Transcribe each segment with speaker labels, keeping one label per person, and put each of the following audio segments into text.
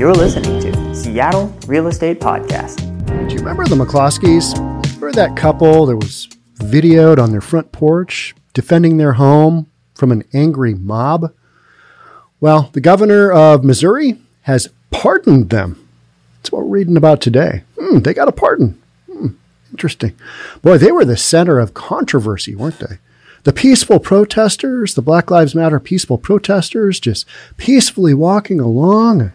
Speaker 1: You're listening to Seattle Real Estate Podcast.
Speaker 2: Do you remember the McCloskeys? Remember that couple that was videoed on their front porch defending their home from an angry mob? Well, the governor of Missouri has pardoned them. That's what we're reading about today. Hmm, they got a pardon. Hmm, interesting. Boy, they were the center of controversy, weren't they? The peaceful protesters, the Black Lives Matter peaceful protesters, just peacefully walking along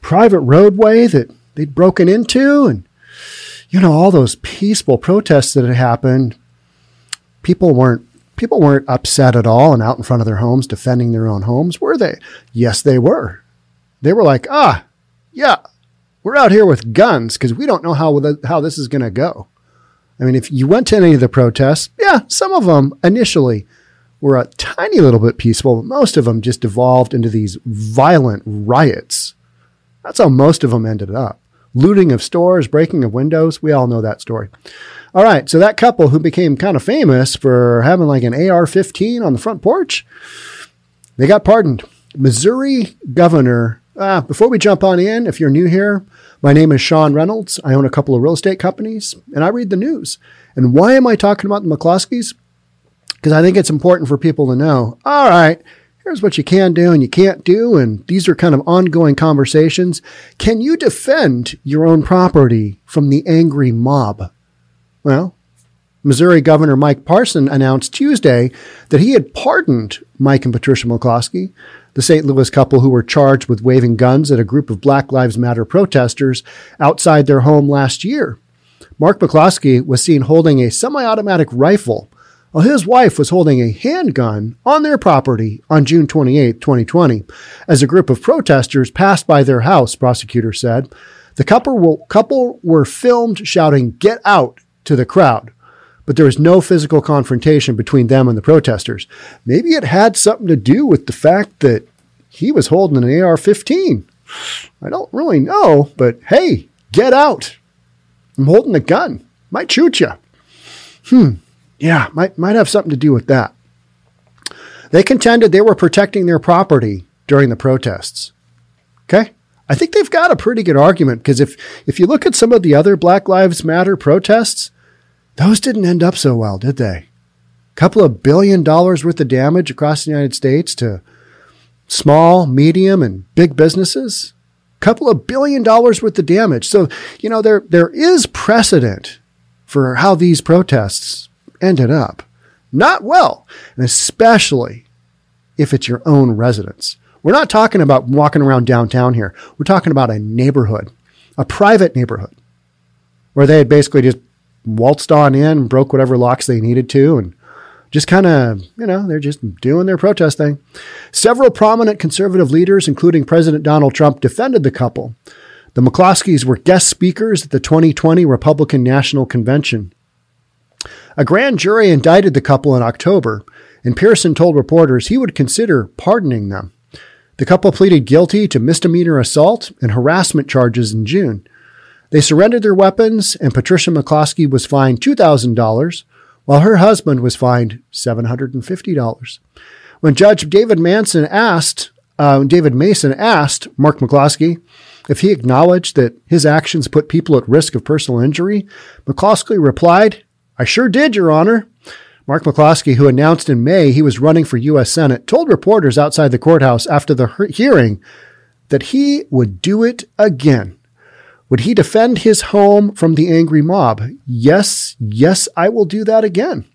Speaker 2: private roadway that they'd broken into. And, you know, all those peaceful protests that had happened, people weren't people weren't upset at all and out in front of their homes defending their own homes, were they? Yes, they were. They were like, ah, yeah, we're out here with guns because we don't know how how this is going to go. I mean, if you went to any of the protests, yeah, some of them initially were a tiny little bit peaceful, but most of them just evolved into these violent riots. That's how most of them ended up. Looting of stores, breaking of windows. We all know that story. All right. So that couple who became kind of famous for having like an AR 15 on the front porch, they got pardoned. Missouri governor, ah, before we jump on in, if you're new here, my name is Sean Reynolds. I own a couple of real estate companies and I read the news. And why am I talking about the McCloskeys? Because I think it's important for people to know, all right, here's what you can do and you can't do. And these are kind of ongoing conversations. Can you defend your own property from the angry mob? Well, Missouri Governor Mike Parson announced Tuesday that he had pardoned Mike and Patricia McCloskey the St. Louis couple who were charged with waving guns at a group of Black Lives Matter protesters outside their home last year. Mark McCloskey was seen holding a semi automatic rifle, while his wife was holding a handgun on their property on June 28, 2020, as a group of protesters passed by their house, prosecutors said. The couple, couple were filmed shouting, Get out to the crowd but there was no physical confrontation between them and the protesters. Maybe it had something to do with the fact that he was holding an AR 15. I don't really know, but hey, get out. I'm holding a gun. Might shoot you. Hmm. Yeah, might, might have something to do with that. They contended they were protecting their property during the protests. Okay? I think they've got a pretty good argument because if, if you look at some of the other Black Lives Matter protests, those didn't end up so well, did they? A couple of billion dollars worth of damage across the United States to small, medium, and big businesses. A couple of billion dollars worth of damage. So, you know, there, there is precedent for how these protests ended up. Not well, and especially if it's your own residence. We're not talking about walking around downtown here. We're talking about a neighborhood, a private neighborhood, where they had basically just waltzed on in, broke whatever locks they needed to, and just kind of, you know, they're just doing their protest thing. Several prominent conservative leaders, including President Donald Trump, defended the couple. The McCloskeys were guest speakers at the 2020 Republican National Convention. A grand jury indicted the couple in October, and Parson told reporters he would consider pardoning them. The couple pleaded guilty to misdemeanor assault and harassment charges in June. They surrendered their weapons, and Patricia McCloskey was fined $2,000, while her husband was fined $750. When Judge David Manson asked, uh, David Mason asked Mark McCloskey if he acknowledged that his actions put people at risk of personal injury, McCloskey replied, I sure did, Your Honor. Mark McCloskey, who announced in May he was running for U.S. Senate, told reporters outside the courthouse after the hearing that he would do it again. Would he defend his home from the angry mob? Yes, yes, I will do that again.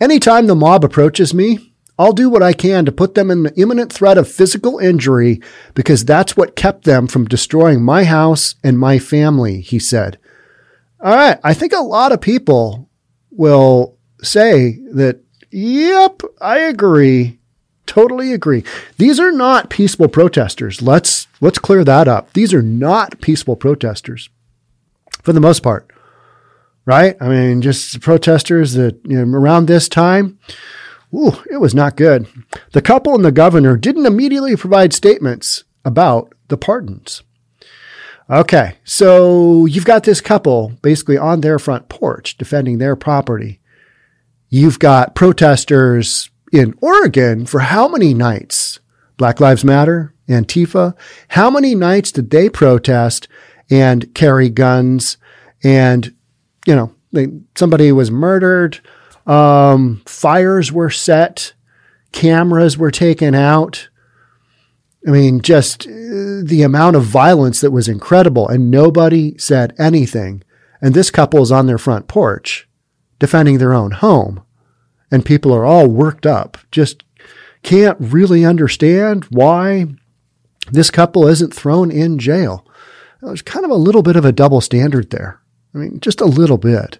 Speaker 2: Anytime the mob approaches me, I'll do what I can to put them in the imminent threat of physical injury because that's what kept them from destroying my house and my family, he said. All right. I think a lot of people will say that, yep, I agree. Totally agree. These are not peaceful protesters. Let's let's clear that up. These are not peaceful protesters for the most part. Right? I mean, just protesters that you know, around this time, ooh, it was not good. The couple and the governor didn't immediately provide statements about the pardons. Okay, so you've got this couple basically on their front porch defending their property. You've got protesters in Oregon for how many nights? Black Lives Matter, Antifa, how many nights did they protest and carry guns and, you know, they, somebody was murdered, um, fires were set, cameras were taken out. I mean, just uh, the amount of violence that was incredible, and nobody said anything. And this couple is on their front porch defending their own home, and people are all worked up, just can't really understand why this couple isn't thrown in jail. There's kind of a little bit of a double standard there. I mean, just a little bit.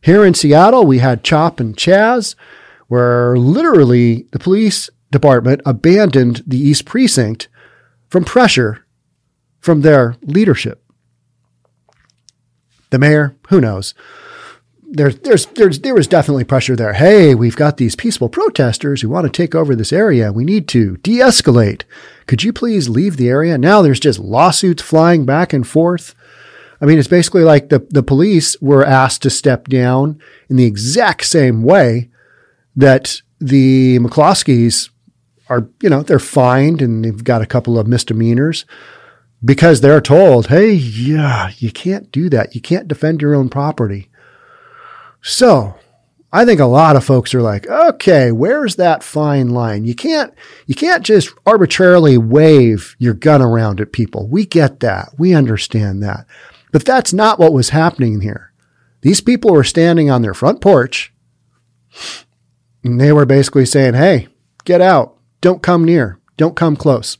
Speaker 2: Here in Seattle, we had Chop and Chaz, where literally the police department abandoned the East Precinct from pressure from their leadership. The mayor, who knows? There's, there's, there's, there was definitely pressure there. Hey, we've got these peaceful protesters who want to take over this area. We need to de escalate. Could you please leave the area? Now there's just lawsuits flying back and forth. I mean, it's basically like the, the police were asked to step down in the exact same way that the McCloskeys are, you know, they're fined and they've got a couple of misdemeanors because they're told, hey, yeah, you can't do that. You can't defend your own property. So I think a lot of folks are like, okay, where's that fine line? You can't, you can't just arbitrarily wave your gun around at people. We get that. We understand that. But that's not what was happening here. These people were standing on their front porch and they were basically saying, Hey, get out. Don't come near. Don't come close.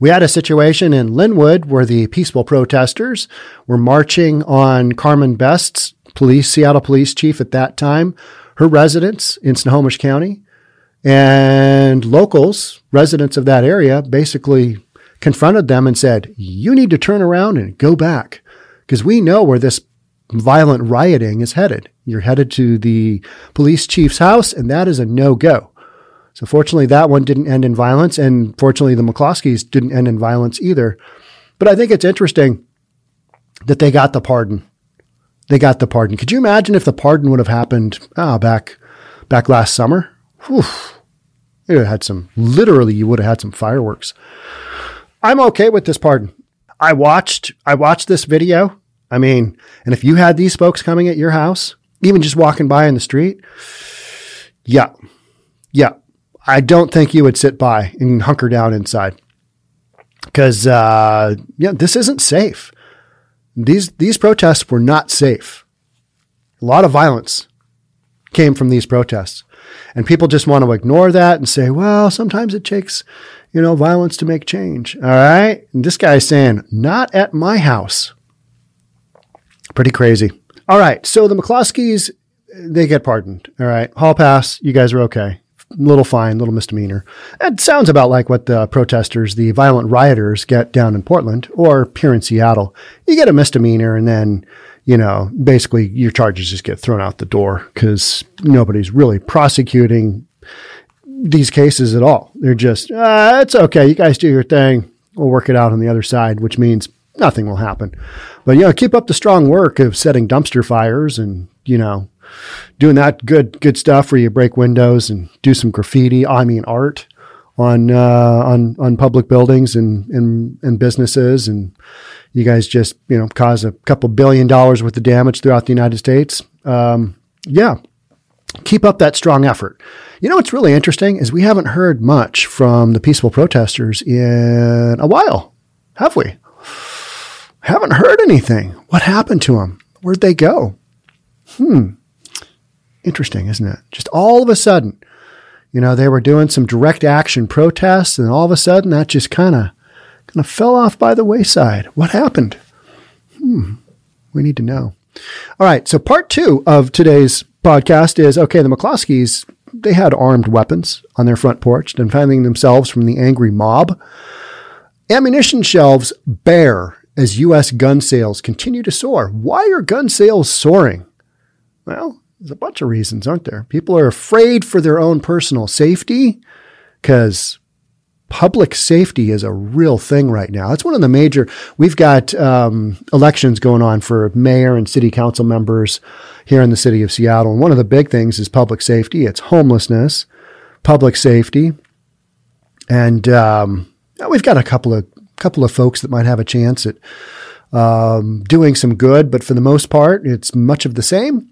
Speaker 2: We had a situation in Lynnwood where the peaceful protesters were marching on Carmen Best's police, Seattle police chief at that time, her residence in Snohomish County. And locals, residents of that area, basically confronted them and said, You need to turn around and go back because we know where this violent rioting is headed. You're headed to the police chief's house, and that is a no go. So, fortunately, that one didn't end in violence, and fortunately, the McCloskeys didn't end in violence either. But I think it's interesting that they got the pardon. They got the pardon. Could you imagine if the pardon would have happened ah, back back last summer? Whew. You would have had some, literally, you would have had some fireworks. I'm okay with this pardon. I watched I watched this video. I mean, and if you had these folks coming at your house, even just walking by in the street, yeah, yeah, I don't think you would sit by and hunker down inside because uh, yeah, this isn't safe. These these protests were not safe. A lot of violence came from these protests, and people just want to ignore that and say, "Well, sometimes it takes you know, violence to make change. All right. And this guy's saying, not at my house. Pretty crazy. All right. So the McCloskeys, they get pardoned. All right. Hall pass. You guys are okay. Little fine, little misdemeanor. It sounds about like what the protesters, the violent rioters get down in Portland or here in Seattle. You get a misdemeanor and then, you know, basically your charges just get thrown out the door because nobody's really prosecuting these cases at all. They're just, uh, it's okay. You guys do your thing. We'll work it out on the other side, which means nothing will happen. But, you know, keep up the strong work of setting dumpster fires and, you know, doing that good, good stuff where you break windows and do some graffiti. I mean, art on, uh, on, on public buildings and, and, and businesses. And you guys just, you know, cause a couple billion dollars worth of damage throughout the United States. Um, yeah, keep up that strong effort. You know what's really interesting is we haven't heard much from the peaceful protesters in a while, have we? Haven't heard anything. What happened to them? Where'd they go? Hmm. Interesting, isn't it? Just all of a sudden, you know, they were doing some direct action protests, and all of a sudden that just kind of kind of fell off by the wayside. What happened? Hmm. We need to know. All right. So part two of today's podcast is okay, the McCloskeys, they had armed weapons on their front porch, defending themselves from the angry mob. Ammunition shelves bare as U.S. gun sales continue to soar. Why are gun sales soaring? Well, there's a bunch of reasons, aren't there? People are afraid for their own personal safety because public safety is a real thing right now. It's one of the major. We've got um, elections going on for mayor and city council members here in the city of Seattle, and one of the big things is public safety. It's homelessness, public safety, and um, we've got a couple of couple of folks that might have a chance at um, doing some good, but for the most part, it's much of the same.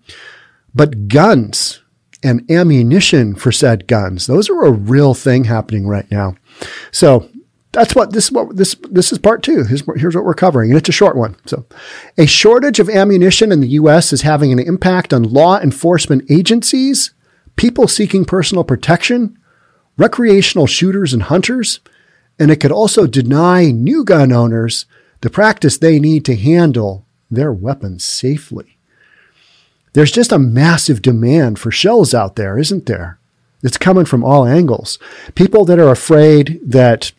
Speaker 2: But guns and ammunition for said guns, those are a real thing happening right now. So that's what this is what this this is part two. Here's, here's what we're covering, and it's a short one. So, a shortage of ammunition in the U.S. is having an impact on law enforcement agencies, people seeking personal protection, recreational shooters and hunters, and it could also deny new gun owners the practice they need to handle their weapons safely. There's just a massive demand for shells out there, isn't there? It's coming from all angles. People that are afraid that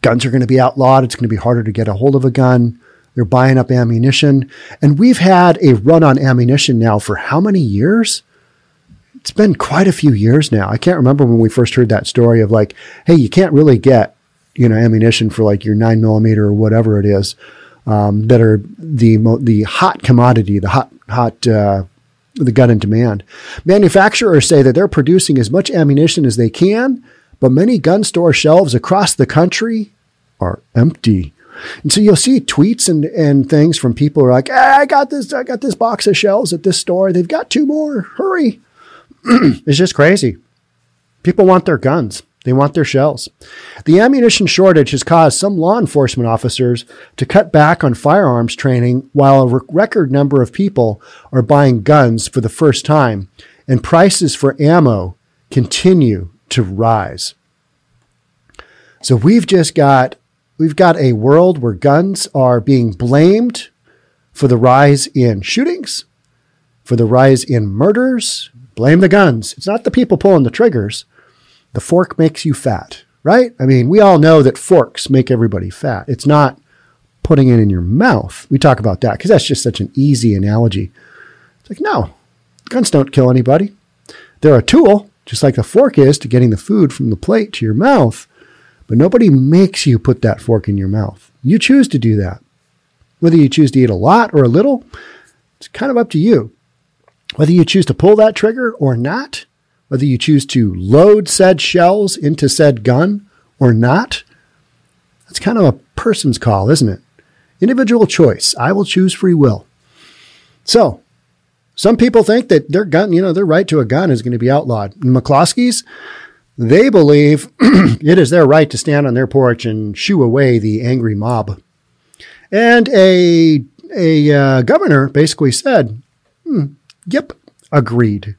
Speaker 2: guns are going to be outlawed. It's going to be harder to get a hold of a gun. They're buying up ammunition. And we've had a run on ammunition now for how many years? It's been quite a few years now. I can't remember when we first heard that story of like, hey, you can't really get, you know, ammunition for like your nine millimeter or whatever it is, um, that are the, the hot commodity, the hot, hot, uh, the gun in demand. Manufacturers say that they're producing as much ammunition as they can but many gun store shelves across the country are empty. And so you'll see tweets and, and things from people who are like, I got this, I got this box of shells at this store. They've got two more. Hurry. it's just crazy. People want their guns. They want their shells. The ammunition shortage has caused some law enforcement officers to cut back on firearms training while a record number of people are buying guns for the first time and prices for ammo continue to rise. So we've just got we've got a world where guns are being blamed for the rise in shootings, for the rise in murders. Blame the guns. It's not the people pulling the triggers. The fork makes you fat, right? I mean, we all know that forks make everybody fat. It's not putting it in your mouth. We talk about that because that's just such an easy analogy. It's like, no, guns don't kill anybody. They're a tool just like the fork is to getting the food from the plate to your mouth. But nobody makes you put that fork in your mouth. You choose to do that. Whether you choose to eat a lot or a little, it's kind of up to you. Whether you choose to pull that trigger or not, whether you choose to load said shells into said gun or not, that's kind of a person's call, isn't it? Individual choice. I will choose free will. So, some people think that their gun, you know, their right to a gun is going to be outlawed. McCloskeys, they believe it is their right to stand on their porch and shoo away the angry mob. And a a uh, governor basically said, hmm, "Yep, agreed."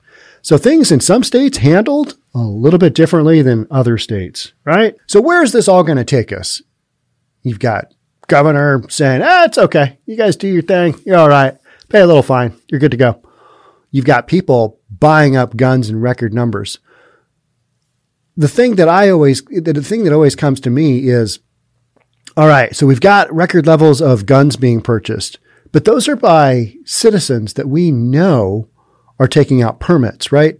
Speaker 2: So things in some states handled a little bit differently than other states, right? So where is this all going to take us? You've got governor saying, "Ah, it's okay. You guys do your thing. You're all right. Pay a little fine. You're good to go." you've got people buying up guns in record numbers. The thing that I always, the thing that always comes to me is, all right, so we've got record levels of guns being purchased, but those are by citizens that we know are taking out permits, right?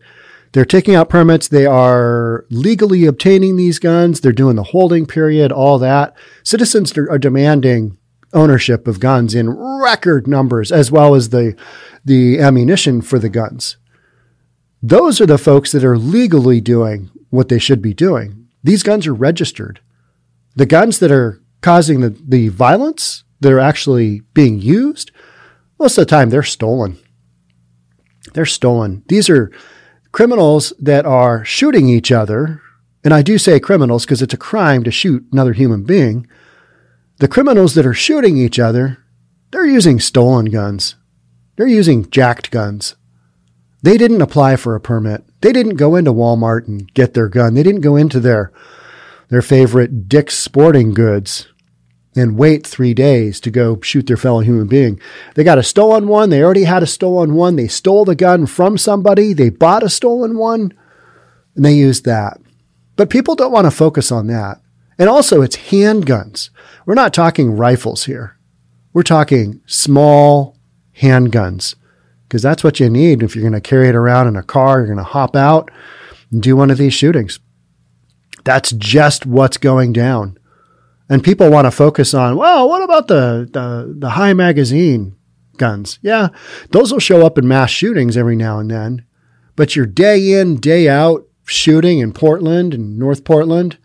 Speaker 2: They're taking out permits. They are legally obtaining these guns. They're doing the holding period, all that. Citizens are demanding ownership of guns in record numbers, as well as the, the ammunition for the guns. Those are the folks that are legally doing what they should be doing. These guns are registered. The guns that are causing the, the violence that are actually being used, most of the time they're stolen. They're stolen. These are criminals that are shooting each other. And I do say criminals because it's a crime to shoot another human being the criminals that are shooting each other, they're using stolen guns. They're using jacked guns. They didn't apply for a permit. They didn't go into Walmart and get their gun. They didn't go into their their favorite Dick's Sporting Goods and wait three days to go shoot their fellow human being. They got a stolen one. They already had a stolen one. They stole the gun from somebody. They bought a stolen one and they used that. But people don't want to focus on that. And also, it's handguns. We're not talking rifles here. We're talking small handguns because that's what you need if you're going to carry it around in a car. You're going to hop out and do one of these shootings. That's just what's going down. And people want to focus on, well, what about the, the, the high magazine guns? Yeah, those will show up in mass shootings every now and then. But your day in, day out shooting in Portland and North Portland,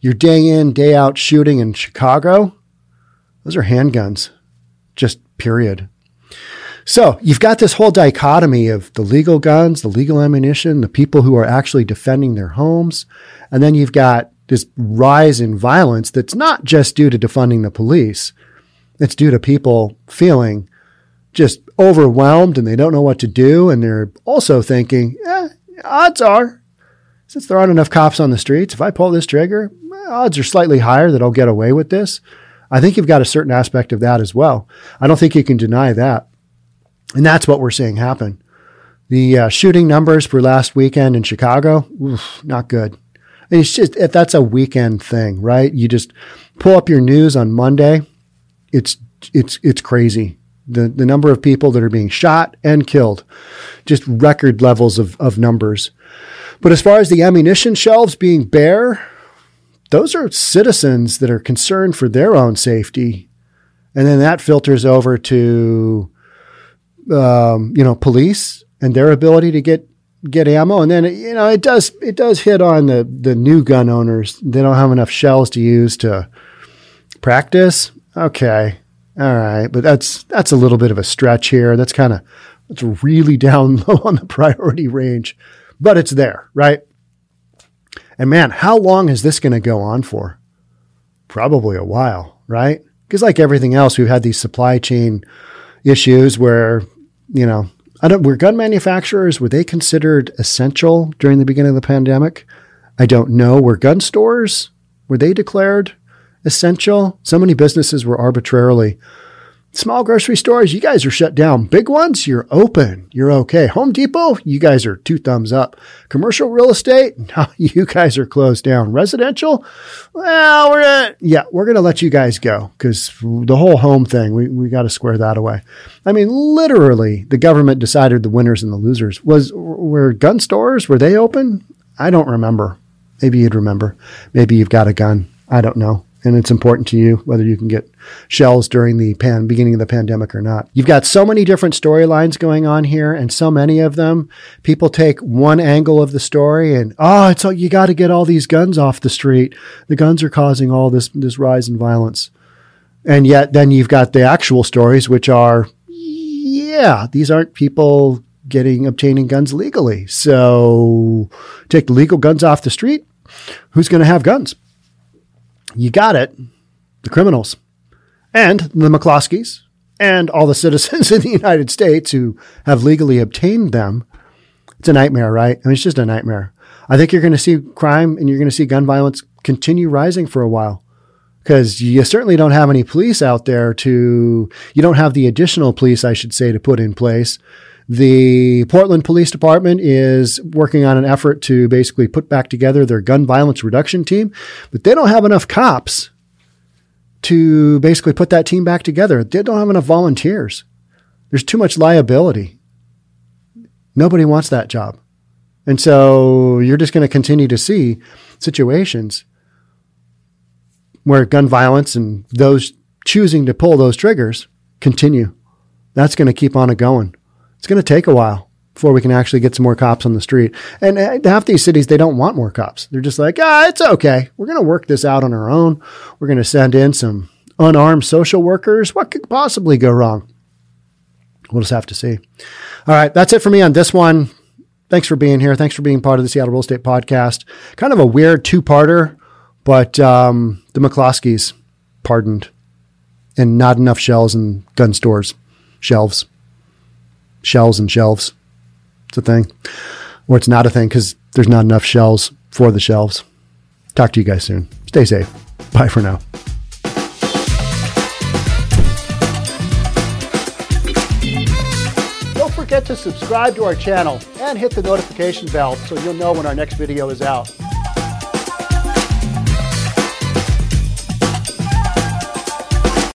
Speaker 2: your day in, day out shooting in Chicago, those are handguns, just period. So you've got this whole dichotomy of the legal guns, the legal ammunition, the people who are actually defending their homes. And then you've got this rise in violence that's not just due to defunding the police. It's due to people feeling just overwhelmed and they don't know what to do. And they're also thinking, eh, odds are, since there aren't enough cops on the streets, if I pull this trigger, odds are slightly higher that I'll get away with this. I think you've got a certain aspect of that as well. I don't think you can deny that. And that's what we're seeing happen. The uh, shooting numbers for last weekend in Chicago, oof, not good. And it's just, if that's a weekend thing, right? You just pull up your news on Monday. It's, it's, it's crazy. The, the number of people that are being shot and killed, just record levels of, of numbers. But as far as the ammunition shelves being bare, those are citizens that are concerned for their own safety. And then that filters over to um, you know, police and their ability to get get ammo, and then you know it does it does hit on the the new gun owners. They don't have enough shells to use to practice. Okay, all right, but that's that's a little bit of a stretch here. That's kind of it's really down low on the priority range, but it's there, right? And man, how long is this going to go on for? Probably a while, right? Because like everything else, we've had these supply chain issues where you know, were gun manufacturers, were they considered essential during the beginning of the pandemic? I don't know. Were gun stores, were they declared essential? So many businesses were arbitrarily Small grocery stores, you guys are shut down. Big ones, you're open. You're okay. Home Depot, you guys are two thumbs up. Commercial real estate, no, you guys are closed down. Residential, well, we're gonna, yeah, we're gonna let you guys go because the whole home thing, we, we got to square that away. I mean, literally, the government decided the winners and the losers. Was were gun stores? Were they open? I don't remember. Maybe you'd remember. Maybe you've got a gun. I don't know and it's important to you whether you can get shells during the pan beginning of the pandemic or not. You've got so many different storylines going on here, and so many of them people take one angle of the story and oh, it's all, you got to get all these guns off the street. The guns are causing all this this rise in violence, and yet then you've got the actual stories, which are yeah, these aren't people getting obtaining guns legally. So take the legal guns off the street. Who's going to have guns? You got it, the criminals and the McCloskeys and all the citizens in the United States who have legally obtained them. It's a nightmare, right? I mean, it's just a nightmare. I think you're going to see crime and you're going to see gun violence continue rising for a while because you certainly don't have any police out there to, you don't have the additional police, I should say, to put in place the Portland Police Department is working on an effort to basically put back together their gun violence reduction team, but they don't have enough cops to basically put that team back together. They don't have enough volunteers. There's too much liability. Nobody wants that job. And so you're just going to continue to see situations where gun violence and those choosing to pull those triggers continue. That's going to keep on going it's going to take a while before we can actually get some more cops on the street. And uh, half these cities, they don't want more cops. They're just like, ah, it's okay. We're going to work this out on our own. We're going to send in some unarmed social workers. What could possibly go wrong? We'll just have to see. All right. That's it for me on this one. Thanks for being here. Thanks for being part of the Seattle Real Estate Podcast. Kind of a weird two parter, but um, the McCloskeys pardoned and not enough shells in gun stores, shelves shells and shelves. It's a thing. Or it's not a thing because there's not enough shells for the shelves. Talk to you guys soon. Stay safe. Bye for now. Don't forget to subscribe to our channel and hit the notification bell so you'll know when our next video is out.